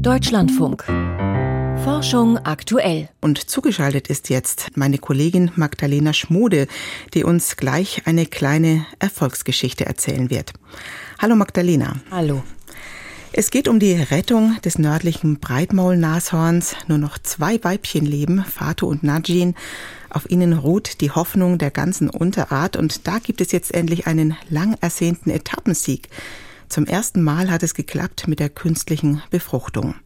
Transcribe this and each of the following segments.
Deutschlandfunk. Forschung aktuell. Und zugeschaltet ist jetzt meine Kollegin Magdalena Schmode, die uns gleich eine kleine Erfolgsgeschichte erzählen wird. Hallo Magdalena. Hallo. Es geht um die Rettung des nördlichen Breitmaulnashorns. Nur noch zwei Weibchen leben, Fatu und Najin. Auf ihnen ruht die Hoffnung der ganzen Unterart und da gibt es jetzt endlich einen lang ersehnten Etappensieg. Zum ersten Mal hat es geklappt mit der künstlichen Befruchtung.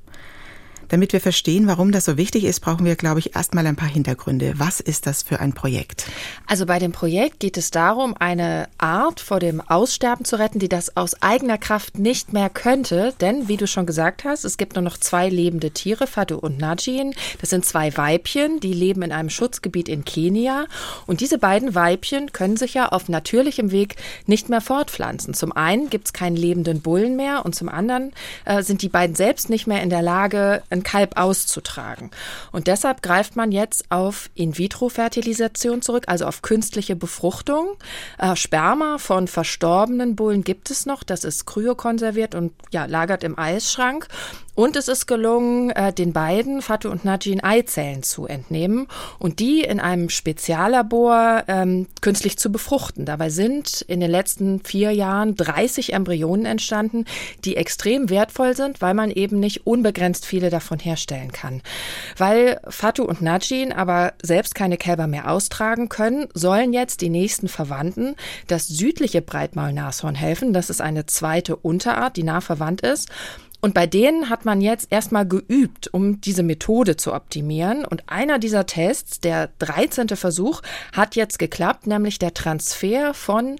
Damit wir verstehen, warum das so wichtig ist, brauchen wir, glaube ich, erstmal ein paar Hintergründe. Was ist das für ein Projekt? Also bei dem Projekt geht es darum, eine Art vor dem Aussterben zu retten, die das aus eigener Kraft nicht mehr könnte. Denn, wie du schon gesagt hast, es gibt nur noch zwei lebende Tiere, Fatu und Najin. Das sind zwei Weibchen, die leben in einem Schutzgebiet in Kenia. Und diese beiden Weibchen können sich ja auf natürlichem Weg nicht mehr fortpflanzen. Zum einen gibt es keinen lebenden Bullen mehr und zum anderen äh, sind die beiden selbst nicht mehr in der Lage, ein Kalb auszutragen. Und deshalb greift man jetzt auf In-vitro-Fertilisation zurück, also auf künstliche Befruchtung. Äh, Sperma von verstorbenen Bullen gibt es noch, das ist kryokonserviert und ja, lagert im Eisschrank. Und es ist gelungen, äh, den beiden, Fatu und Najin, Eizellen zu entnehmen und die in einem Speziallabor ähm, künstlich zu befruchten. Dabei sind in den letzten vier Jahren 30 Embryonen entstanden, die extrem wertvoll sind, weil man eben nicht unbegrenzt viele davon herstellen kann. Weil Fatu und Najin aber selbst keine Kälber mehr austragen können, sollen jetzt die nächsten Verwandten das südliche Breitmaulnashorn helfen. Das ist eine zweite Unterart, die nah verwandt ist. Und bei denen hat man jetzt erstmal geübt, um diese Methode zu optimieren. Und einer dieser Tests, der 13. Versuch, hat jetzt geklappt, nämlich der Transfer von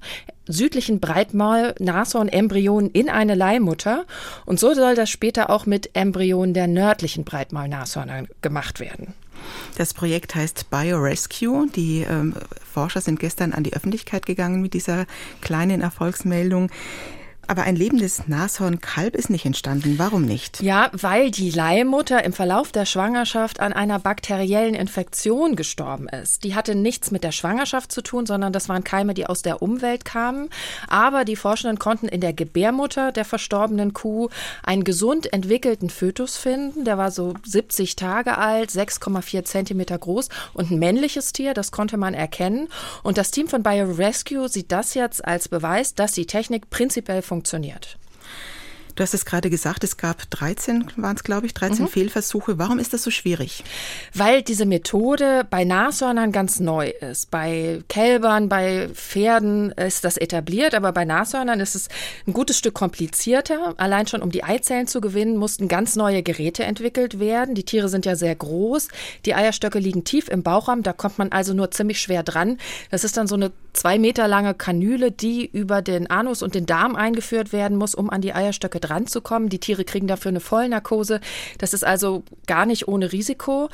südlichen Breitmaul-Nashorn-Embryonen in eine Leihmutter. Und so soll das später auch mit Embryonen der nördlichen Breitmaul-Nashörner gemacht werden. Das Projekt heißt BioRescue. Die ähm, Forscher sind gestern an die Öffentlichkeit gegangen mit dieser kleinen Erfolgsmeldung. Aber ein lebendes Nashornkalb ist nicht entstanden. Warum nicht? Ja, weil die Leihmutter im Verlauf der Schwangerschaft an einer bakteriellen Infektion gestorben ist. Die hatte nichts mit der Schwangerschaft zu tun, sondern das waren Keime, die aus der Umwelt kamen. Aber die Forschenden konnten in der Gebärmutter der verstorbenen Kuh einen gesund entwickelten Fötus finden. Der war so 70 Tage alt, 6,4 Zentimeter groß und ein männliches Tier, das konnte man erkennen. Und das Team von BioRescue sieht das jetzt als Beweis, dass die Technik prinzipiell funktioniert funktioniert. Du hast es gerade gesagt, es gab 13, waren es glaube ich, 13 mhm. Fehlversuche. Warum ist das so schwierig? Weil diese Methode bei Nashörnern ganz neu ist. Bei Kälbern, bei Pferden ist das etabliert, aber bei Nashörnern ist es ein gutes Stück komplizierter. Allein schon um die Eizellen zu gewinnen, mussten ganz neue Geräte entwickelt werden. Die Tiere sind ja sehr groß. Die Eierstöcke liegen tief im Bauchraum, da kommt man also nur ziemlich schwer dran. Das ist dann so eine zwei Meter lange Kanüle, die über den Anus und den Darm eingeführt werden muss, um an die Eierstöcke dran zu kommen. Die Tiere kriegen dafür eine Vollnarkose. Das ist also gar nicht ohne Risiko.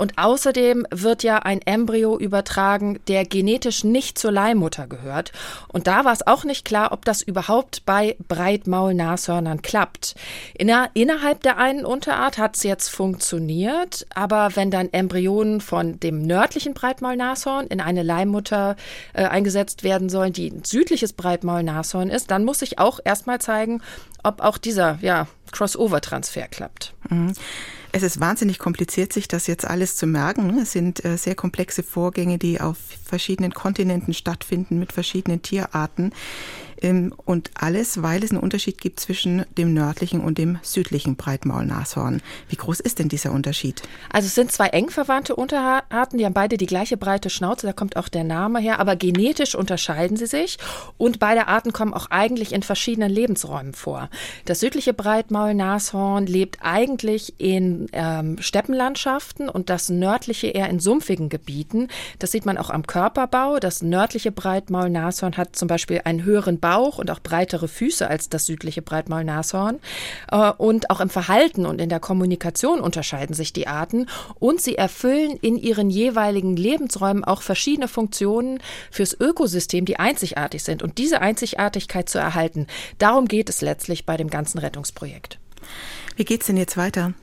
Und außerdem wird ja ein Embryo übertragen, der genetisch nicht zur Leihmutter gehört. Und da war es auch nicht klar, ob das überhaupt bei Breitmaulnashörnern klappt. Inner innerhalb der einen Unterart hat es jetzt funktioniert, aber wenn dann Embryonen von dem nördlichen Breitmaulnashorn in eine Leihmutter äh, eingesetzt werden sollen, die ein südliches Breitmaulnashorn ist, dann muss ich auch erstmal zeigen, ob auch dieser ja, Crossover-Transfer klappt. Mhm. Es ist wahnsinnig kompliziert, sich das jetzt alles zu merken. Es sind äh, sehr komplexe Vorgänge, die auf verschiedenen Kontinenten stattfinden mit verschiedenen Tierarten. Ähm, und alles, weil es einen Unterschied gibt zwischen dem nördlichen und dem südlichen Breitmaulnashorn. Wie groß ist denn dieser Unterschied? Also es sind zwei eng verwandte Unterarten, die haben beide die gleiche breite Schnauze, da kommt auch der Name her, aber genetisch unterscheiden sie sich und beide Arten kommen auch eigentlich in verschiedenen Lebensräumen vor. Das südliche Breitmaulnashorn lebt eigentlich in ähm, Steppenlandschaften und das nördliche eher in sumpfigen Gebieten. Das sieht man auch am Körperbau. Das nördliche Breitmaulnashorn hat zum Beispiel einen höheren Bau Bauch und auch breitere Füße als das südliche Breitmaulnashorn. Äh, und auch im Verhalten und in der Kommunikation unterscheiden sich die Arten. Und sie erfüllen in ihren jeweiligen Lebensräumen auch verschiedene Funktionen fürs Ökosystem, die einzigartig sind. Und diese Einzigartigkeit zu erhalten, darum geht es letztlich bei dem ganzen Rettungsprojekt. Wie geht es denn jetzt weiter?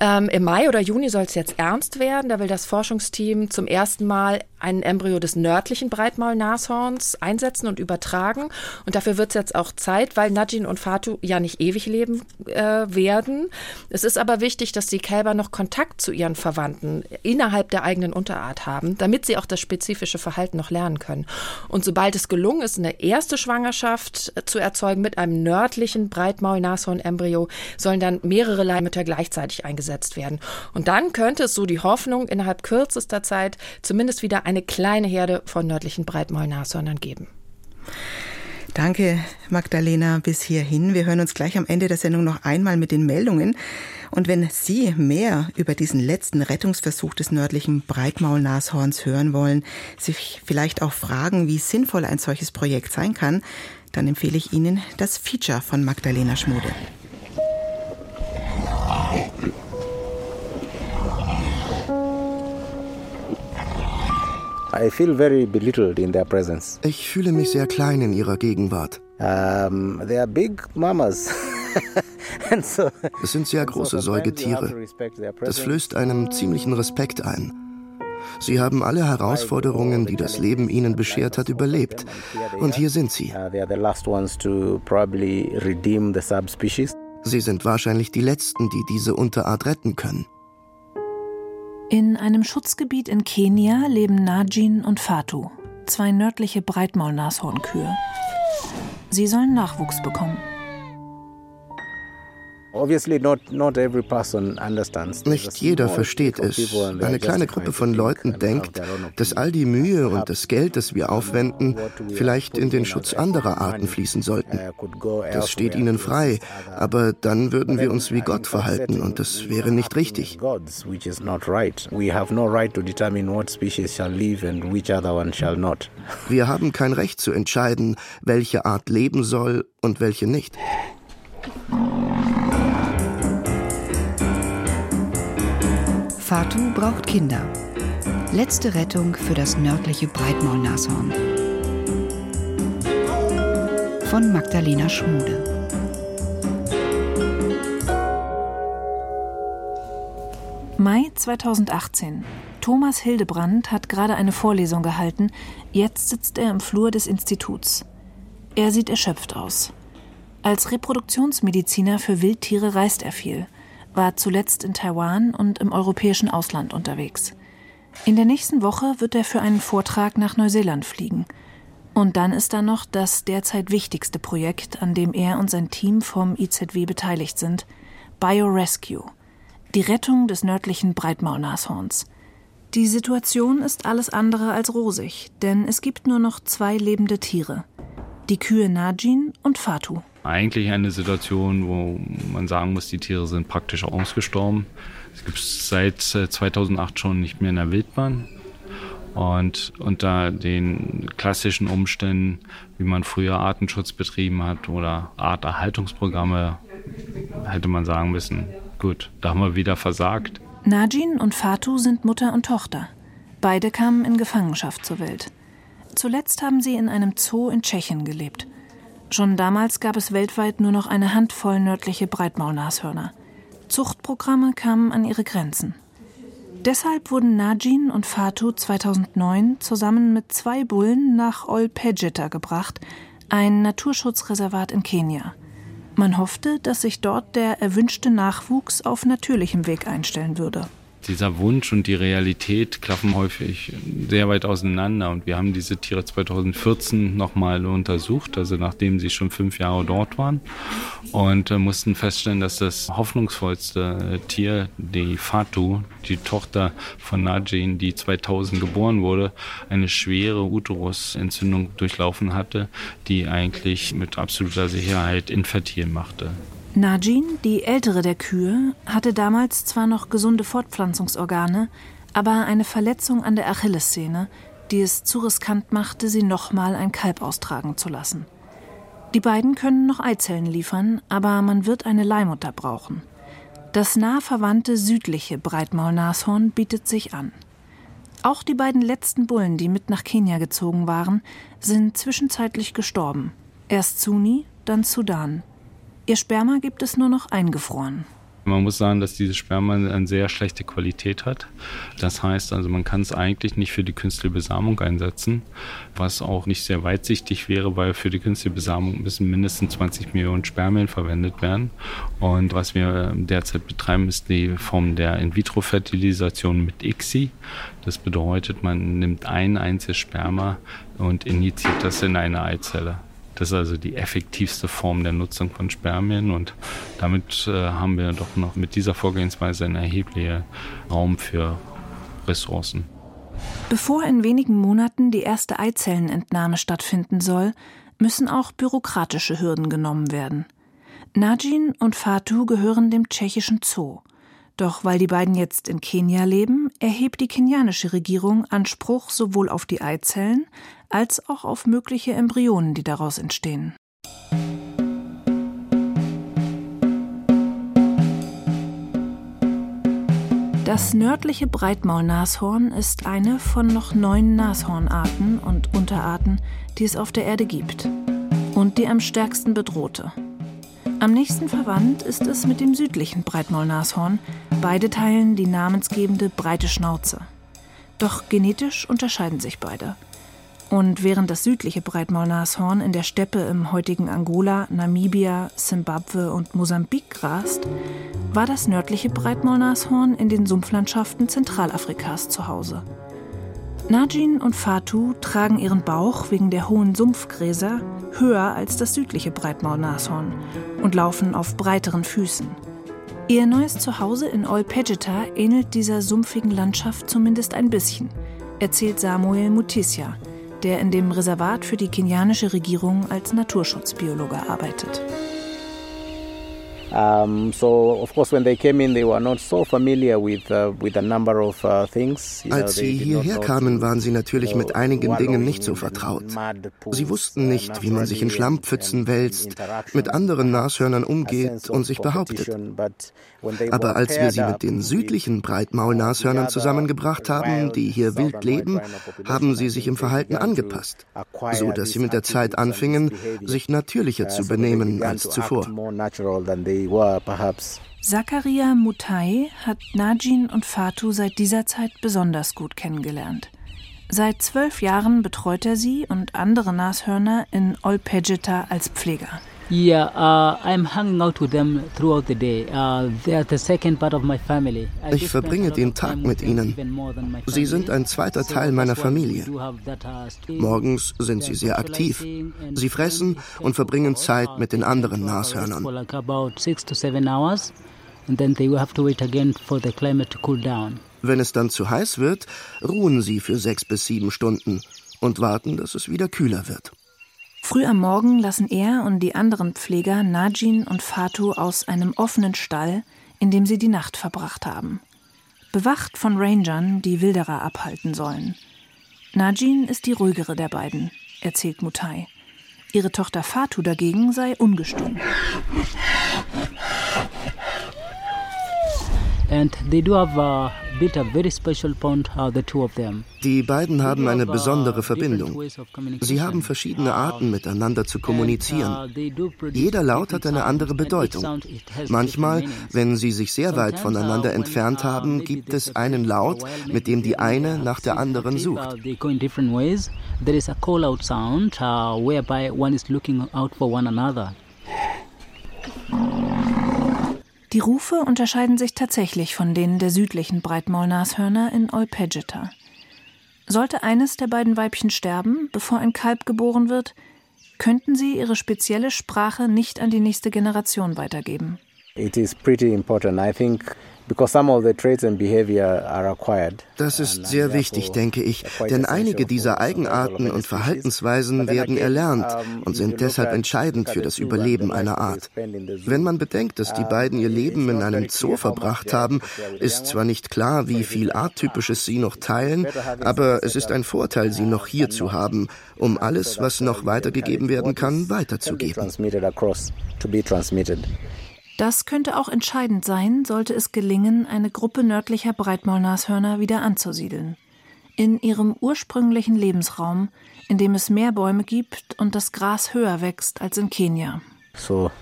Ähm, Im Mai oder Juni soll es jetzt ernst werden. Da will das Forschungsteam zum ersten Mal ein Embryo des nördlichen Breitmaulnashorns einsetzen und übertragen. Und dafür wird es jetzt auch Zeit, weil Najin und Fatu ja nicht ewig leben äh, werden. Es ist aber wichtig, dass die Kälber noch Kontakt zu ihren Verwandten innerhalb der eigenen Unterart haben, damit sie auch das spezifische Verhalten noch lernen können. Und sobald es gelungen ist, eine erste Schwangerschaft zu erzeugen mit einem nördlichen Breitmaul-Nashorn-Embryo, sollen dann mehrere Leihmütter gleichzeitig eingesetzt werden. Und dann könnte es so die Hoffnung innerhalb kürzester Zeit zumindest wieder eine kleine Herde von nördlichen Breitmaulnashörnern geben. Danke, Magdalena, bis hierhin. Wir hören uns gleich am Ende der Sendung noch einmal mit den Meldungen. Und wenn Sie mehr über diesen letzten Rettungsversuch des nördlichen Breitmaulnashorns hören wollen, sich vielleicht auch fragen, wie sinnvoll ein solches Projekt sein kann, dann empfehle ich Ihnen das Feature von Magdalena Schmude. Ich fühle mich sehr klein in ihrer Gegenwart. Um, they are big mamas. Es sind sehr große Säugetiere. Das flößt einem ziemlichen Respekt ein. Sie haben alle Herausforderungen, die das Leben ihnen beschert hat, überlebt. Und hier sind sie. Sie sind wahrscheinlich die Letzten, die diese Unterart retten können. In einem Schutzgebiet in Kenia leben Najin und Fatu, zwei nördliche Breitmaulnashornkühe. Sie sollen Nachwuchs bekommen. Nicht jeder versteht es. Eine kleine Gruppe von Leuten denkt, dass all die Mühe und das Geld, das wir aufwenden, vielleicht in den Schutz anderer Arten fließen sollten. Das steht ihnen frei, aber dann würden wir uns wie Gott verhalten und das wäre nicht richtig. Wir haben kein Recht zu entscheiden, welche Art leben soll und welche nicht. Fatu braucht Kinder. Letzte Rettung für das nördliche Breitmaulnashorn. Von Magdalena Schmude. Mai 2018. Thomas Hildebrand hat gerade eine Vorlesung gehalten. Jetzt sitzt er im Flur des Instituts. Er sieht erschöpft aus. Als Reproduktionsmediziner für Wildtiere reist er viel war zuletzt in Taiwan und im europäischen Ausland unterwegs. In der nächsten Woche wird er für einen Vortrag nach Neuseeland fliegen. Und dann ist da noch das derzeit wichtigste Projekt, an dem er und sein Team vom IZW beteiligt sind, BioRescue, die Rettung des nördlichen Breitmaulnashorns. Die Situation ist alles andere als rosig, denn es gibt nur noch zwei lebende Tiere, die Kühe Najin und Fatu eigentlich eine Situation, wo man sagen muss, die Tiere sind praktisch ausgestorben. Es gibt seit 2008 äh, schon nicht mehr in der Wildbahn. Und unter den klassischen Umständen, wie man früher Artenschutz betrieben hat oder Arterhaltungsprogramme, hätte man sagen müssen, gut, da haben wir wieder versagt. Najin und Fatu sind Mutter und Tochter. Beide kamen in Gefangenschaft zur Welt. Zuletzt haben sie in einem Zoo in Tschechien gelebt. Schon damals gab es weltweit nur noch eine Handvoll nördliche Breitmaulnashörner. Zuchtprogramme kamen an ihre Grenzen. Deshalb wurden Najin und Fatu 2009 zusammen mit zwei Bullen nach Ol Pejeta gebracht, ein Naturschutzreservat in Kenia. Man hoffte, dass sich dort der erwünschte Nachwuchs auf natürlichem Weg einstellen würde dieser Wunsch und die Realität klaffen häufig sehr weit auseinander. Und wir haben diese Tiere 2014 nochmal untersucht, also nachdem sie schon fünf Jahre dort waren. Und äh, mussten feststellen, dass das hoffnungsvollste Tier, die Fatu, die Tochter von Najin, die 2000 geboren wurde, eine schwere Uterusentzündung durchlaufen hatte, die eigentlich mit absoluter Sicherheit infertil machte. Najin, die ältere der Kühe, hatte damals zwar noch gesunde Fortpflanzungsorgane, aber eine Verletzung an der Achillessehne, die es zu riskant machte, sie nochmal ein Kalb austragen zu lassen. Die beiden können noch Eizellen liefern, aber man wird eine Leihmutter brauchen. Das nah verwandte südliche Breitmaulnashorn bietet sich an. Auch die beiden letzten Bullen, die mit nach Kenia gezogen waren, sind zwischenzeitlich gestorben. Erst Suni, dann Sudan. Ihr Sperma gibt es nur noch eingefroren. Man muss sagen, dass dieses Sperma eine sehr schlechte Qualität hat. Das heißt also, man kann es eigentlich nicht für die künstliche Besamung einsetzen, was auch nicht sehr weitsichtig wäre, weil für die künstliche Besamung müssen mindestens 20 Millionen Spermien verwendet werden. Und was wir derzeit betreiben, ist die Form der In-vitro-Fertilisation mit ICSI. Das bedeutet, man nimmt ein einziges Sperma und injiziert das in eine Eizelle. Das ist also die effektivste Form der Nutzung von Spermien und damit äh, haben wir doch noch mit dieser Vorgehensweise einen erheblichen Raum für Ressourcen. Bevor in wenigen Monaten die erste Eizellenentnahme stattfinden soll, müssen auch bürokratische Hürden genommen werden. Najin und Fatu gehören dem tschechischen Zoo. Doch weil die beiden jetzt in Kenia leben, erhebt die kenianische Regierung Anspruch sowohl auf die Eizellen als auch auf mögliche Embryonen, die daraus entstehen. Das nördliche Breitmaulnashorn ist eine von noch neun Nashornarten und Unterarten, die es auf der Erde gibt. Und die am stärksten bedrohte. Am nächsten verwandt ist es mit dem südlichen Breitmaulnashorn. Beide teilen die namensgebende breite Schnauze. Doch genetisch unterscheiden sich beide. Und während das südliche Breitmaulnashorn in der Steppe im heutigen Angola, Namibia, Simbabwe und Mosambik grast, war das nördliche Breitmaulnashorn in den Sumpflandschaften Zentralafrikas zu Hause. Najin und Fatu tragen ihren Bauch wegen der hohen Sumpfgräser höher als das südliche Breitmaulnashorn und laufen auf breiteren Füßen. Ihr neues Zuhause in Olpejeta ähnelt dieser sumpfigen Landschaft zumindest ein bisschen, erzählt Samuel Mutisya, der in dem Reservat für die kenianische Regierung als Naturschutzbiologe arbeitet. Um, so of course when they came in they were not so familiar with uh, with a number of uh, things. You Als sie hierher kamen, waren sie natürlich mit einigen Dingen nicht so vertraut. Sie wussten nicht, wie man sich in Schlammpfützen wälzt, mit anderen Nashörnern umgeht und sich behauptet. Aber als wir sie mit den südlichen Breitmaulnashörnern zusammengebracht haben, die hier wild leben, haben sie sich im Verhalten angepasst, so dass sie mit der Zeit anfingen, sich natürlicher zu benehmen als zuvor. Zakaria Mutai hat Najin und Fatu seit dieser Zeit besonders gut kennengelernt. Seit zwölf Jahren betreut er sie und andere Nashörner in Olpejeta als Pfleger. Yeah, uh, I'm hanging out with them throughout the day. Uh, they are the second part of my family. Ich verbringe den Tag mit ihnen. Sie sind ein zweiter Teil meiner Familie. Uh, Morgens sind sie sehr aktiv. Sie fressen und verbringen Zeit mit den anderen Nashörnern. Wenn es dann zu heiß wird, ruhen sie für sechs bis sieben Stunden und warten, dass es wieder kühler wird. Früh am Morgen lassen er und die anderen Pfleger Najin und Fatu aus einem offenen Stall, in dem sie die Nacht verbracht haben. Bewacht von Rangern, die Wilderer abhalten sollen. Najin ist die ruhigere der beiden, erzählt Mutai. Ihre Tochter Fatu dagegen sei ungestüm. And they do have a die beiden haben eine besondere Verbindung. Sie haben verschiedene Arten, miteinander zu kommunizieren. Jeder Laut hat eine andere Bedeutung. Manchmal, wenn sie sich sehr weit voneinander entfernt haben, gibt es einen Laut, mit dem die eine nach der anderen sucht. There is a call-out sound uh, whereby one is looking out for one another. Die Rufe unterscheiden sich tatsächlich von denen der südlichen Breitmaulnashörner in Olpejeta. Sollte eines der beiden Weibchen sterben, bevor ein Kalb geboren wird, könnten sie ihre spezielle Sprache nicht an die nächste Generation weitergeben. It is pretty important. I think das ist sehr wichtig, denke ich, denn einige dieser Eigenarten und Verhaltensweisen werden erlernt und sind deshalb entscheidend für das Überleben einer Art. Wenn man bedenkt, dass die beiden ihr Leben in einem Zoo verbracht haben, ist zwar nicht klar, wie viel Arttypisches sie noch teilen, aber es ist ein Vorteil, sie noch hier zu haben, um alles, was noch weitergegeben werden kann, weiterzugeben. Das könnte auch entscheidend sein, sollte es gelingen, eine Gruppe nördlicher Breitmaulnashörner wieder anzusiedeln. In ihrem ursprünglichen Lebensraum, in dem es mehr Bäume gibt und das Gras höher wächst als in Kenia. So,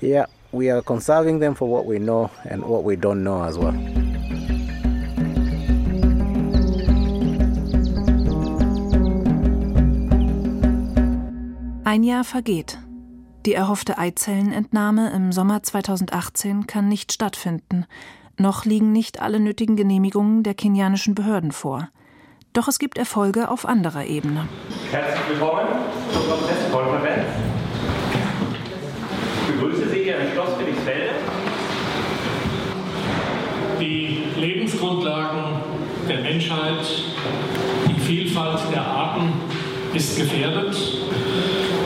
yeah. We are conserving them for what we know and what we don't know as well. Ein Jahr vergeht. Die erhoffte Eizellenentnahme im Sommer 2018 kann nicht stattfinden. Noch liegen nicht alle nötigen Genehmigungen der kenianischen Behörden vor. Doch es gibt Erfolge auf anderer Ebene. Herzlich willkommen zur Prozesskonferenz. Ich begrüße Sie hier im Schloss Felixfelde. Die Lebensgrundlagen der Menschheit, die Vielfalt der Arten ist gefährdet.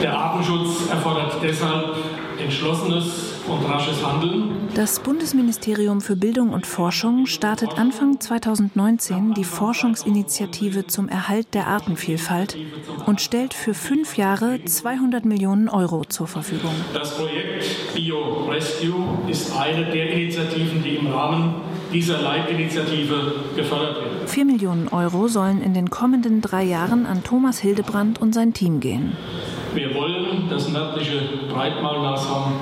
Der Artenschutz erfordert deshalb entschlossenes und rasches Handeln. Das Bundesministerium für Bildung und Forschung startet Anfang 2019 die Forschungsinitiative zum Erhalt der Artenvielfalt und stellt für fünf Jahre 200 Millionen Euro zur Verfügung. Das Projekt Bio Rescue ist eine der Initiativen, die im Rahmen dieser Leitinitiative gefördert werden. Vier Millionen Euro sollen in den kommenden drei Jahren an Thomas Hildebrand und sein Team gehen. Wir wollen das nördliche Breitmaulnashorn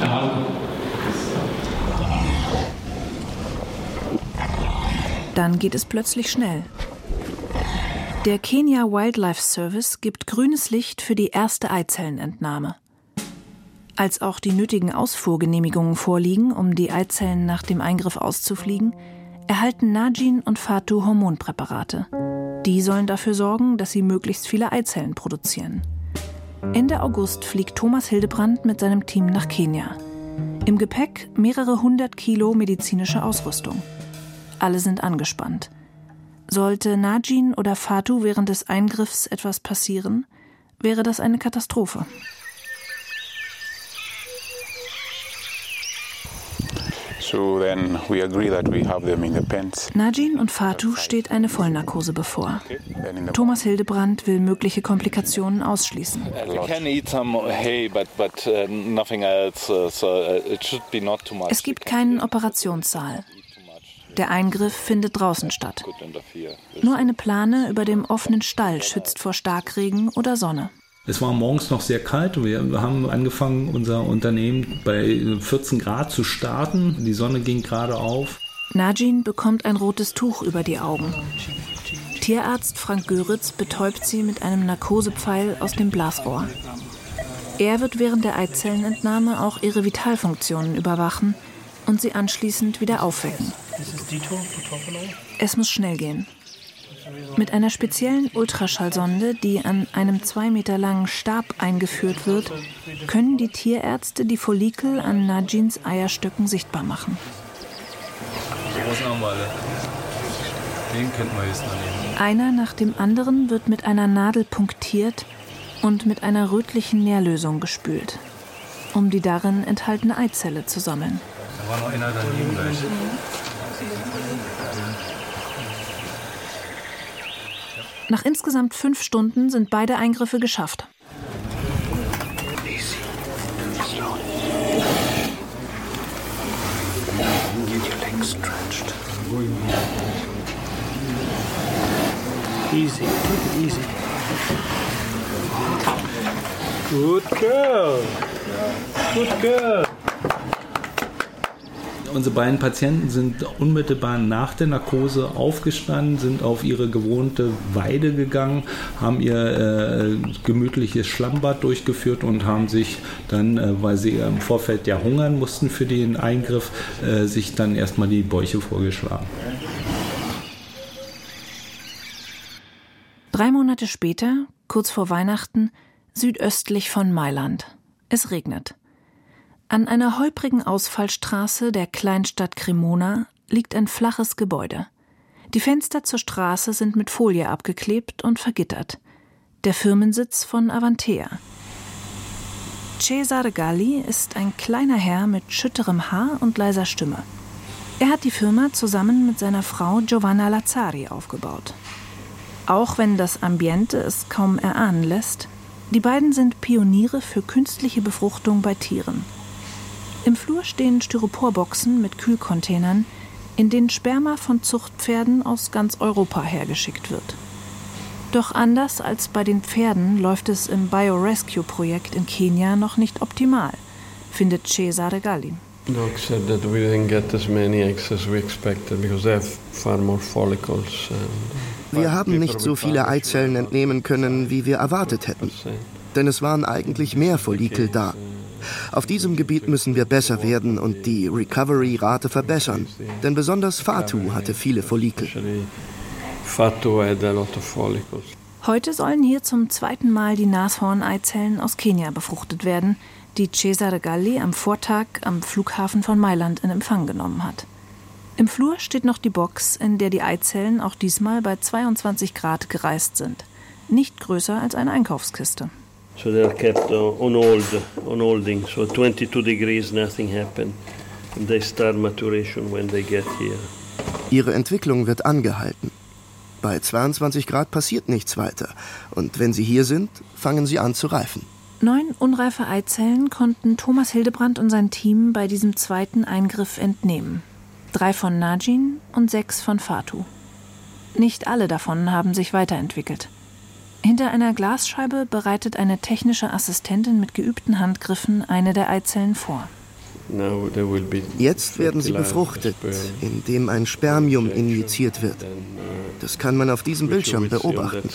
erhalten. Dann geht es plötzlich schnell. Der Kenya Wildlife Service gibt grünes Licht für die erste Eizellenentnahme. Als auch die nötigen Ausfuhrgenehmigungen vorliegen, um die Eizellen nach dem Eingriff auszufliegen, erhalten Najin und Fatu Hormonpräparate. Die sollen dafür sorgen, dass sie möglichst viele Eizellen produzieren. Ende August fliegt Thomas Hildebrand mit seinem Team nach Kenia. Im Gepäck mehrere hundert Kilo medizinische Ausrüstung. Alle sind angespannt. Sollte Najin oder Fatu während des Eingriffs etwas passieren, wäre das eine Katastrophe. Najin und Fatu steht eine Vollnarkose bevor. Thomas Hildebrand will mögliche Komplikationen ausschließen. Uh, uh, es gibt keinen Operationssaal. Der Eingriff findet draußen statt. Nur eine Plane über dem offenen Stall schützt vor Starkregen oder Sonne. Es war morgens noch sehr kalt und wir haben angefangen, unser Unternehmen bei 14 Grad zu starten. Die Sonne ging gerade auf. Najin bekommt ein rotes Tuch über die Augen. Tierarzt Frank Göritz betäubt sie mit einem Narkosepfeil aus dem Blasrohr. Er wird während der Eizellenentnahme auch ihre Vitalfunktionen überwachen und sie anschließend wieder aufwecken. Es muss schnell gehen. Mit einer speziellen Ultraschallsonde, die an einem zwei Meter langen Stab eingeführt wird, können die Tierärzte die Follikel an Najins Eierstöcken sichtbar machen. Den könnten wir jetzt noch nehmen. Einer nach dem anderen wird mit einer Nadel punktiert und mit einer rötlichen Nährlösung gespült, um die darin enthaltene Eizelle zu sammeln. Da war noch einer daneben gleich. Nach insgesamt fünf Stunden sind beide Eingriffe geschafft. Easy, easy. Good girl. Good girl. Unsere beiden Patienten sind unmittelbar nach der Narkose aufgestanden, sind auf ihre gewohnte Weide gegangen, haben ihr äh, gemütliches Schlammbad durchgeführt und haben sich dann, äh, weil sie im Vorfeld ja hungern mussten für den Eingriff, äh, sich dann erstmal die Bäuche vorgeschlagen. Drei Monate später, kurz vor Weihnachten, südöstlich von Mailand. Es regnet. An einer holprigen Ausfallstraße der Kleinstadt Cremona liegt ein flaches Gebäude. Die Fenster zur Straße sind mit Folie abgeklebt und vergittert. Der Firmensitz von Avantea. Cesare Galli ist ein kleiner Herr mit schütterem Haar und leiser Stimme. Er hat die Firma zusammen mit seiner Frau Giovanna Lazzari aufgebaut. Auch wenn das Ambiente es kaum erahnen lässt, die beiden sind Pioniere für künstliche Befruchtung bei Tieren. Im Flur stehen Styroporboxen mit Kühlcontainern, in denen Sperma von Zuchtpferden aus ganz Europa hergeschickt wird. Doch anders als bei den Pferden läuft es im Biorescue-Projekt in Kenia noch nicht optimal. findet Cesare Galli. No, except that we didn't get as many eggs as we expected because they have far more follicles. Wir haben nicht so viele Eizellen entnehmen können, wie wir erwartet hätten. Denn es waren eigentlich mehr Follikel da. Auf diesem Gebiet müssen wir besser werden und die Recovery-Rate verbessern. Denn besonders Fatu hatte viele Follikel. Heute sollen hier zum zweiten Mal die Nashorn-Eizellen aus Kenia befruchtet werden die Cesare Galli am Vortag am Flughafen von Mailand in Empfang genommen hat. Im Flur steht noch die Box, in der die Eizellen auch diesmal bei 22 Grad gereist sind. Nicht größer als eine Einkaufskiste. So they are kept on hold, on holding. So 22 degrees, nothing happened. And they start maturation when they get here. Ihre Entwicklung wird angehalten. Bei 22 Grad passiert nichts weiter. Und wenn sie hier sind, fangen sie an zu reifen. Neun unreife Eizellen konnten Thomas Hildebrand und sein Team bei diesem zweiten Eingriff entnehmen. Drei von Najin und sechs von Fatu. Nicht alle davon haben sich weiterentwickelt. Hinter einer Glasscheibe bereitet eine technische Assistentin mit geübten Handgriffen eine der Eizellen vor. Jetzt werden sie befruchtet, indem ein Spermium injiziert wird. Das kann man auf diesem Bildschirm beobachten.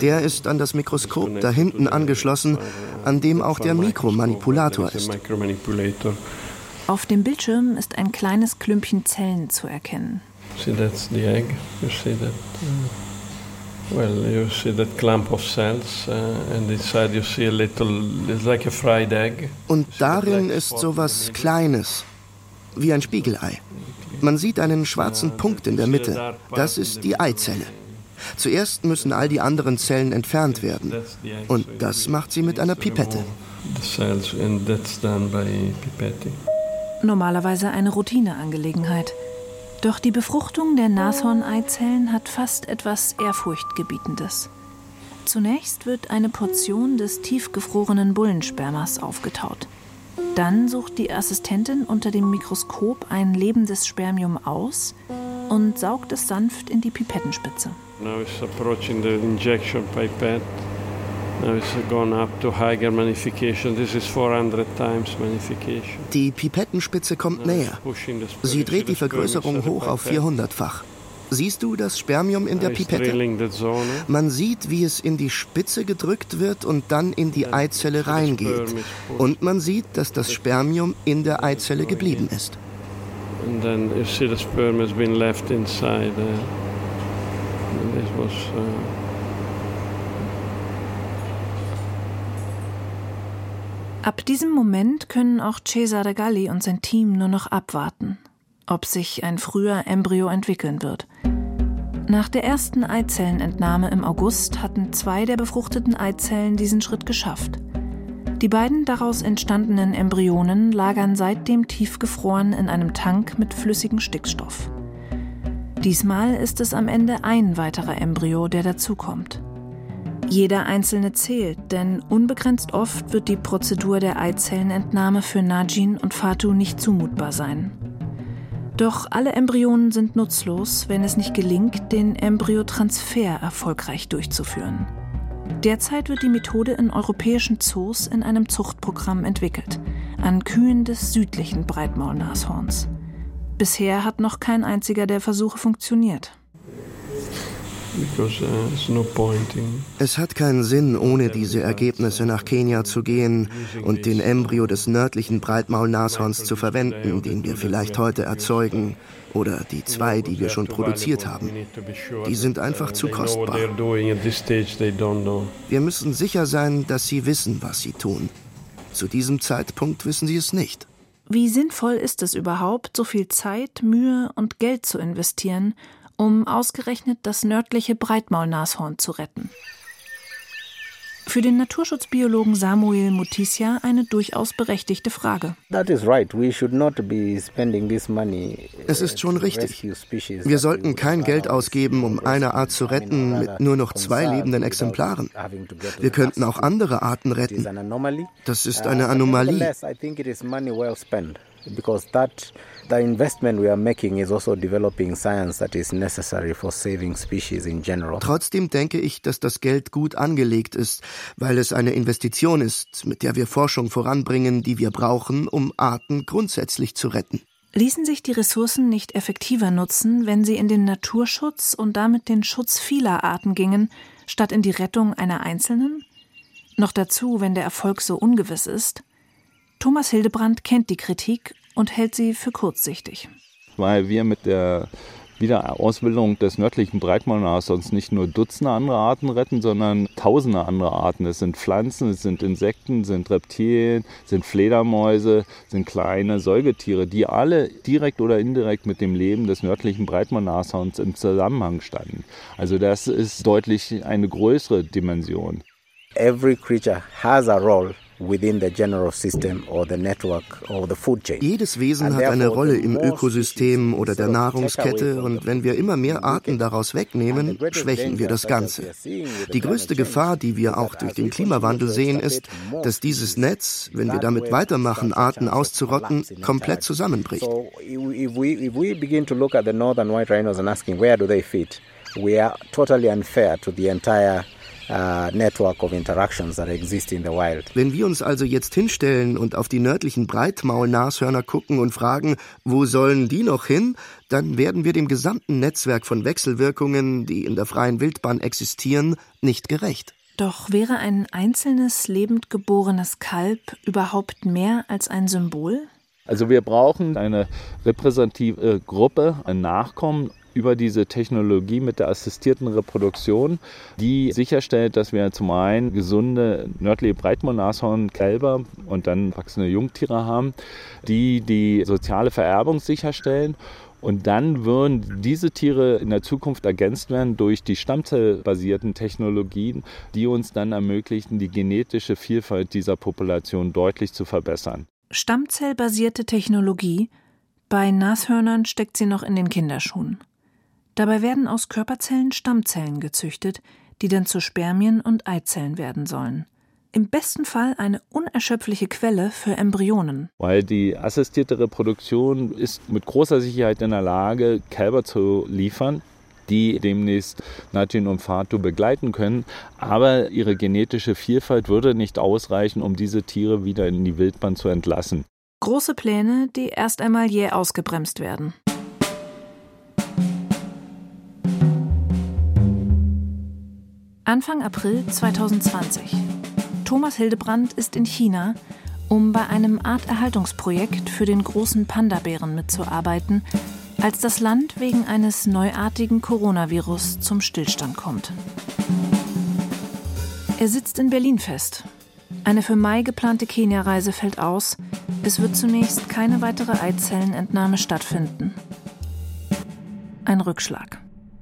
Der ist an das Mikroskop da hinten angeschlossen, an dem auch der Mikromanipulator ist. Auf dem Bildschirm ist ein kleines Klümpchen Zellen zu erkennen. See, that's the egg. You see that. Uh, well, you see that clump of cells, uh, and inside you see a little, it's like a fried egg. Und darin ist sowas Kleines, wie ein Spiegelei. Man sieht einen schwarzen Punkt in der Mitte. Das ist die Eizelle. Zuerst müssen all die anderen Zellen entfernt werden. Und das macht sie mit einer Pipette. Normalerweise eine Routineangelegenheit. Doch die Befruchtung der Nashorneizellen hat fast etwas Ehrfurchtgebietendes. Zunächst wird eine Portion des tiefgefrorenen Bullenspermas aufgetaut. Dann sucht die Assistentin unter dem Mikroskop ein lebendes Spermium aus und saugt es sanft in die Pipettenspitze. Now it's approaching the injection pipette. Die Pipettenspitze kommt näher. Sie dreht die Vergrößerung hoch auf 400-fach. Siehst du das Spermium in der Pipette? Man sieht, wie es in die Spitze gedrückt wird und dann in die Eizelle reingeht. Und man sieht, dass das Spermium in der Eizelle geblieben ist. And then you see the sperm has been left inside. Uh, this was. Uh, Ab diesem Moment können auch Cesare Galli und sein Team nur noch abwarten ob sich ein früher Embryo entwickeln wird. Nach der ersten Eizellenentnahme im August hatten zwei der befruchteten Eizellen diesen Schritt geschafft. Die beiden daraus entstandenen Embryonen lagern seitdem tiefgefroren in einem Tank mit flüssigem Stickstoff. Diesmal ist es am Ende ein weiterer Embryo, der dazukommt. Jeder einzelne zählt, denn unbegrenzt oft wird die Prozedur der Eizellenentnahme für Najin und Fatu nicht zumutbar sein. Doch alle Embryonen sind nutzlos, wenn es nicht gelingt, den Embryotransfer erfolgreich durchzuführen. Derzeit wird die Methode in europäischen Zoos in einem Zuchtprogramm entwickelt, an Kühen des südlichen Breitmaulnashorns. Bisher hat noch kein einziger der Versuche funktioniert. Uh, es hat keinen Sinn, ohne diese Ergebnisse nach Kenia zu gehen und den Embryo des nördlichen Breitmaulnashorns zu verwenden, den wir vielleicht heute erzeugen, oder die zwei, die wir schon produziert haben. Die sind einfach zu kostbar. Wir müssen sicher sein, dass sie wissen, was sie tun. Zu diesem Zeitpunkt wissen sie es nicht. Wie sinnvoll ist es überhaupt, so viel Zeit, Mühe und Geld zu investieren, um ausgerechnet das nördliche Breitmaulnashorn zu retten. Für den Naturschutzbiologen Samuel Mutisia eine durchaus berechtigte Frage. Es ist schon richtig. Wir sollten kein Geld ausgeben, um eine Art zu retten mit nur noch zwei lebenden Exemplaren. Wir könnten auch andere Arten retten. Das ist eine Anomalie. The investment we are making is also developing science that is necessary for saving species in general. Trotzdem denke ich, dass das Geld gut angelegt ist, weil es eine Investition ist, mit der wir Forschung voranbringen, die wir brauchen, um Arten grundsätzlich zu retten. Ließen sich die Ressourcen nicht effektiver nutzen, wenn sie in den Naturschutz und damit den Schutz vieler Arten gingen, statt in die Rettung einer einzelnen? Noch dazu, wenn der Erfolg so ungewiss ist? Thomas Hildebrand kennt die Kritik und hält sie für kurzsichtig. Weil wir mit der Wiederausbildung des nördlichen Breitmaulnashorns nicht nur Dutzende andere Arten retten, sondern tausende andere Arten. Es sind Pflanzen, es sind Insekten, es sind Reptilien, es sind Fledermäuse, es sind kleine Säugetiere, die alle direkt oder indirekt mit dem Leben des nördlichen Breitmaulnashorns im Zusammenhang standen. Also das ist deutlich eine größere Dimension. Every creature has a role jedes Wesen hat eine Rolle im Ökosystem oder der Nahrungskette und wenn wir immer mehr Arten daraus wegnehmen, schwächen wir das Ganze. Die größte Gefahr, die wir auch durch den Klimawandel sehen, ist, dass dieses Netz, wenn wir damit weitermachen, Arten auszurotten, komplett zusammenbricht. We are totally unfair to the entire Uh, network of interactions that exist in the wild. Wenn wir uns also jetzt hinstellen und auf die nördlichen Breitmaulnashörner gucken und fragen, wo sollen die noch hin, dann werden wir dem gesamten Netzwerk von Wechselwirkungen, die in der freien Wildbahn existieren, nicht gerecht. Doch wäre ein einzelnes lebend geborenes Kalb überhaupt mehr als ein Symbol? Also wir brauchen eine repräsentative Gruppe, ein Nachkommen über diese Technologie mit der assistierten Reproduktion, die sicherstellt, dass wir zum einen gesunde nördliche Breitmaulnashornkälber und dann wachsende Jungtiere haben, die die soziale Vererbung sicherstellen und dann würden diese Tiere in der Zukunft ergänzt werden durch die stammzellbasierten Technologien, die uns dann ermöglichen, die genetische Vielfalt dieser Population deutlich zu verbessern. Stammzellbasierte Technologie? Bei Nashörnern steckt sie noch in den Kinderschuhen. Dabei werden aus Körperzellen Stammzellen gezüchtet, die dann zu Spermien und Eizellen werden sollen. Im besten Fall eine unerschöpfliche Quelle für Embryonen. Weil die assistierte Reproduktion ist mit großer Sicherheit in der Lage, Kälber zu liefern, die demnächst Najin und Fatu begleiten können. Aber ihre genetische Vielfalt würde nicht ausreichen, um diese Tiere wieder in die Wildbahn zu entlassen. Große Pläne, die erst einmal jäh ausgebremst werden. Anfang April 2020. Thomas Hildebrand ist in China, um bei einem Arterhaltungsprojekt für den großen Panda-Bären mitzuarbeiten, als das Land wegen eines neuartigen Coronavirus zum Stillstand kommt. Er sitzt in Berlin fest. Eine für Mai geplante Kenia-Reise fällt aus. Es wird zunächst keine weitere Eizellenentnahme stattfinden. Ein Rückschlag.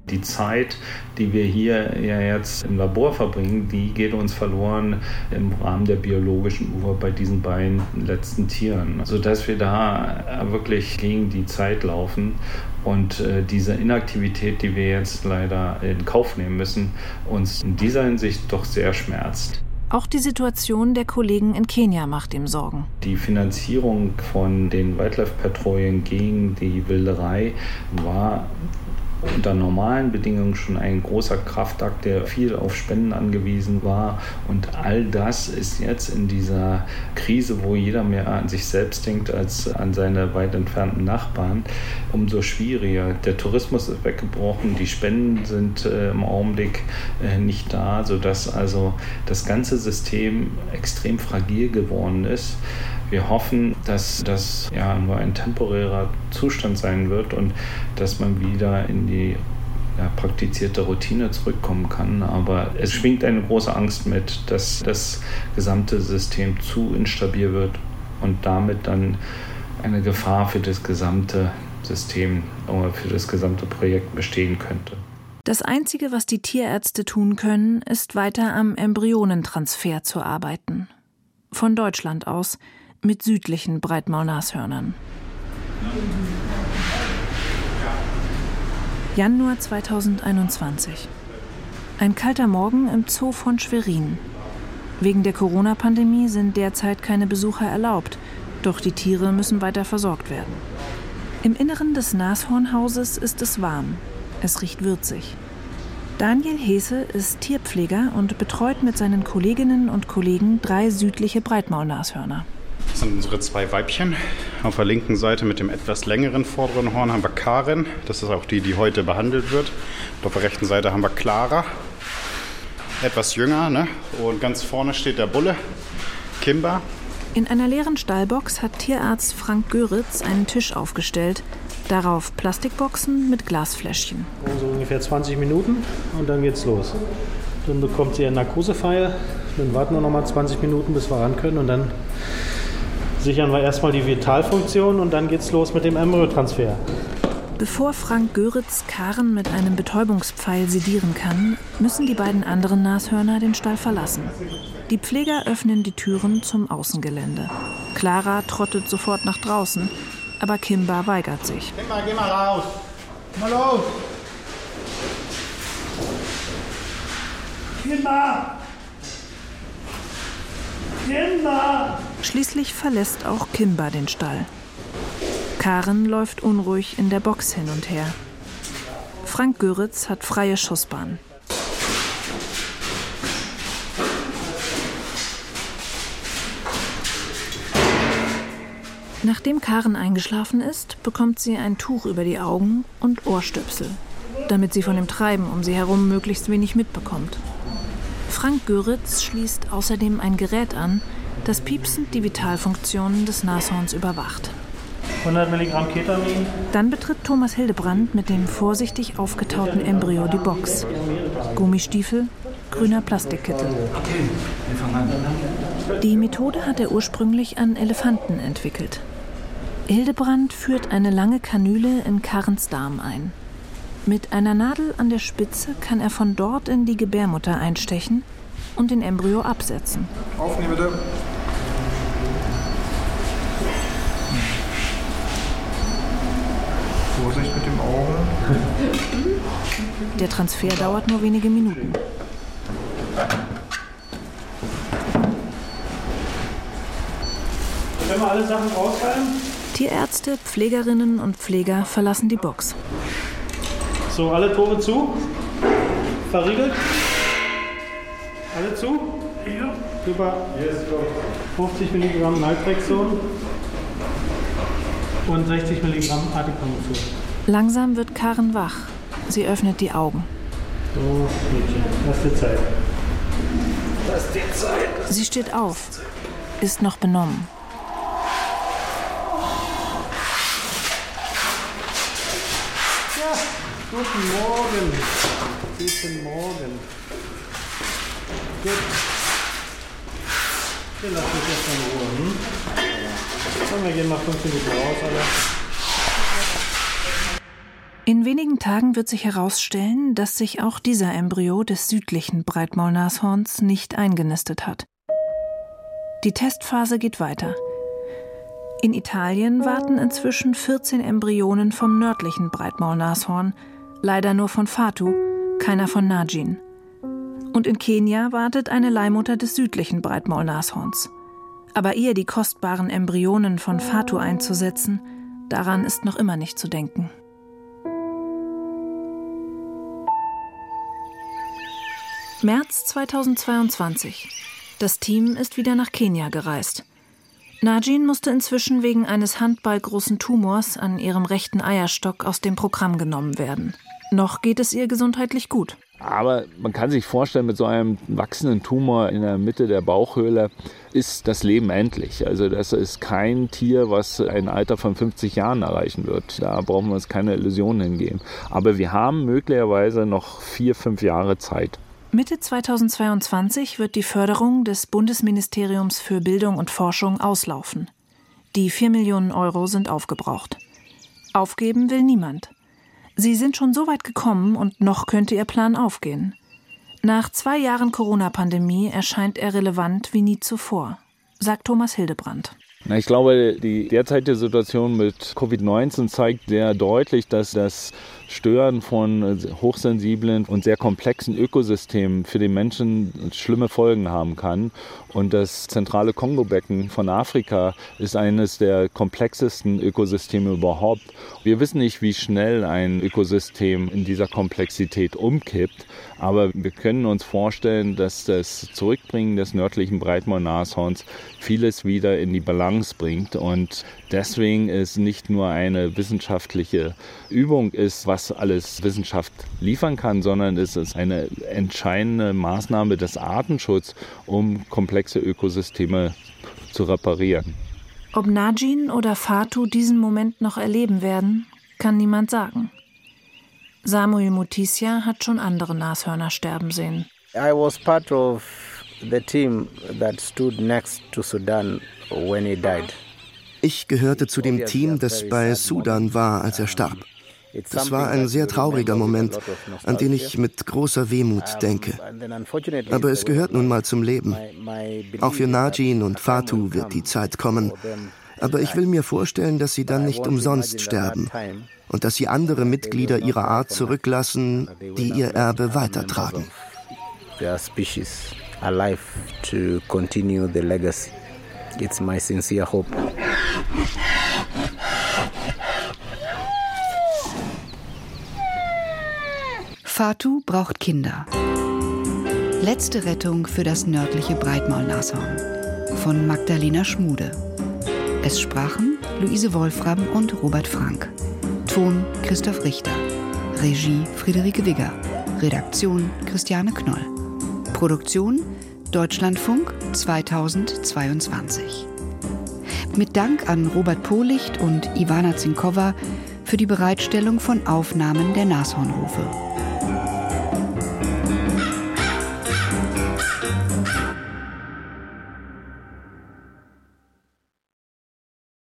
Die Zeit, die wir hier ja jetzt im Labor verbringen, die geht uns verloren im Rahmen der biologischen Uhr bei diesen beiden letzten Tieren, sodass wir da wirklich gegen die Zeit laufen und äh, diese Inaktivität, die wir jetzt leider in Kauf nehmen müssen, uns in dieser Hinsicht doch sehr schmerzt. Auch die Situation der Kollegen in Kenia macht ihm Sorgen. Die Finanzierung von den Wildlife-Patrouillen gegen die Wilderei war unter normalen Bedingungen schon ein großer Kraftakt, der viel auf Spenden angewiesen war. Und all das ist jetzt in dieser Krise, wo jeder mehr an sich selbst denkt als an seine weit entfernten Nachbarn, umso schwieriger. Der Tourismus ist weggebrochen, die Spenden sind äh, im Augenblick äh, nicht da, sodass also das ganze System extrem fragil geworden ist. Wir hoffen, dass das ja nur ein temporärer Zustand sein wird und dass man wieder in die ja, praktizierte Routine zurückkommen kann. Aber es schwingt eine große Angst mit, dass das gesamte System zu instabil wird und damit dann eine Gefahr für das gesamte System oder für das gesamte Projekt bestehen könnte. Das Einzige, was die Tierärzte tun können, ist weiter am Embryonentransfer zu arbeiten. Von Deutschland aus, mit südlichen Breitmaulnashörnern. Januar 2021. Ein kalter Morgen im Zoo von Schwerin. Wegen der Corona-Pandemie sind derzeit keine Besucher erlaubt, doch die Tiere müssen weiter versorgt werden. Im Inneren des Nashornhauses ist es warm. Es riecht würzig. Daniel Hese ist Tierpfleger und betreut mit seinen Kolleginnen und Kollegen drei südliche Breitmaulnashörner. Das sind unsere zwei Weibchen. Auf der linken Seite mit dem etwas längeren vorderen Horn haben wir Karen. Das ist auch die, die heute behandelt wird. Und auf der rechten Seite haben wir Clara. Etwas jünger. Ne? Und ganz vorne steht der Bulle, Kimber. In einer leeren Stallbox hat Tierarzt Frank Göritz einen Tisch aufgestellt. Darauf Plastikboxen mit Glasfläschchen. So ungefähr 20 Minuten und dann geht's los. Dann bekommt sie einen Narkosepfeil. Dann warten wir noch mal 20 Minuten, bis wir ran können und dann sichern wir erstmal die Vitalfunktion und dann geht's los mit dem Embryotransfer. Bevor Frank Göritz Karen mit einem Betäubungspfeil sedieren kann, müssen die beiden anderen Nashörner den Stall verlassen. Die Pfleger öffnen die Türen zum Außengelände. Clara trottet sofort nach draußen, aber Kimba weigert sich. Kimba, geh mal raus. Mal los. Kimba! Kimba! Schließlich verlässt auch Kimba den Stall. Karen läuft unruhig in der Box hin und her. Frank Göritz hat freie Schussbahn. Nachdem Karen eingeschlafen ist, bekommt sie ein Tuch über die Augen und Ohrstöpsel, damit sie von dem Treiben um sie herum möglichst wenig mitbekommt. Frank Göritz schließt außerdem ein Gerät an, das piepsend die Vitalfunktionen des Nashorns überwacht. 100 Milligramm Ketamin. Dann betritt Thomas Hildebrand mit dem vorsichtig aufgetauten Embryo die Box. Gummistiefel, grüner Plastikkittel. Die Methode hat er ursprünglich an Elefanten entwickelt. Hildebrand führt eine lange Kanüle in Karens Darm ein. Mit einer Nadel an der Spitze kann er von dort in die Gebärmutter einstechen und den Embryo absetzen. Aufnehmen bitte. Vorsicht mit dem Augen. Der Transfer dauert nur wenige Minuten. Können wir alle Sachen rausfallen? Tierärzte, Pflegerinnen und Pfleger verlassen die Box. So, alle Tore zu. Verriegelt. Alle zu. Ja. Über 50 Milligramm Naltrexon und 60 Milligramm Artekamazol. Langsam wird Karen wach. Sie öffnet die Augen. So, Mädchen, lass dir Zeit. Lass dir Zeit. Sie steht auf, ist noch benommen. Ja, guten Morgen. Guten Morgen. Gut. Wir lassen uns jetzt in Ruhe. Hm? Komm, wir gehen mal fünf Minuten raus, alle. In wenigen Tagen wird sich herausstellen, dass sich auch dieser Embryo des südlichen Breitmaulnashorns nicht eingenistet hat. Die Testphase geht weiter. In Italien warten inzwischen 14 Embryonen vom nördlichen Breitmaulnashorn, leider nur von Fatu, keiner von Najin. Und in Kenia wartet eine Leihmutter des südlichen Breitmaulnashorns. Aber ihr die kostbaren Embryonen von Fatu einzusetzen, daran ist noch immer nicht zu denken. März 2022. Das Team ist wieder nach Kenia gereist. Najin musste inzwischen wegen eines handballgroßen Tumors an ihrem rechten Eierstock aus dem Programm genommen werden. Noch geht es ihr gesundheitlich gut. Aber man kann sich vorstellen, mit so einem wachsenden Tumor in der Mitte der Bauchhöhle ist das Leben endlich. Also das ist kein Tier, was ein Alter von 50 Jahren erreichen wird. Da brauchen wir uns keine Illusionen hingeben. Aber wir haben möglicherweise noch vier, fünf Jahre Zeit. Mitte 2022 wird die Förderung des Bundesministeriums für Bildung und Forschung auslaufen. Die 4 Millionen Euro sind aufgebraucht. Aufgeben will niemand. Sie sind schon so weit gekommen und noch könnte Ihr Plan aufgehen. Nach zwei Jahren Corona-Pandemie erscheint er relevant wie nie zuvor, sagt Thomas Hildebrand. Na, ich glaube, die derzeitige Situation mit Covid-19 zeigt sehr deutlich, dass das Stören von hochsensiblen und sehr komplexen Ökosystemen für den Menschen schlimme Folgen haben kann. Und das zentrale Kongo-Becken von Afrika ist eines der komplexesten Ökosysteme überhaupt. Wir wissen nicht, wie schnell ein Ökosystem in dieser Komplexität umkippt, aber wir können uns vorstellen, dass das Zurückbringen des nördlichen Breitmaul-Nashorns vieles wieder in die Balance bringt. Und deswegen ist nicht nur eine wissenschaftliche Übung ist, was alles Wissenschaft liefern kann, sondern es ist eine entscheidende Maßnahme des Artenschutzes, um komplexe komplexe Ökosysteme zu reparieren. Ob Najin oder Fatu diesen Moment noch erleben werden, kann niemand sagen. Samuel Mutisia hat schon andere Nashörner sterben sehen. I was part of the team that stood next to Sudan when he died. Ich gehörte zu dem Team, das bei Sudan war, als er starb. Es war ein sehr trauriger Moment, an den ich mit großer Wehmut denke. Aber es gehört nun mal zum Leben. Auch für Najin und Fatu wird die Zeit kommen. Aber ich will mir vorstellen, dass sie dann nicht umsonst sterben und dass sie andere Mitglieder ihrer Art zurücklassen, die ihr Erbe weitertragen. It's my sincere hope. Fatu braucht Kinder. Letzte Rettung für das nördliche Breitmaulnashorn von Magdalena Schmude. Es sprachen Luise Wolfram und Robert Frank. Ton Christoph Richter. Regie Friederike Wigger. Redaktion Christiane Knoll. Produktion Deutschlandfunk 2022. Mit Dank an Robert Policht und Ivana Zinkova für die Bereitstellung von Aufnahmen der Nashornrufe.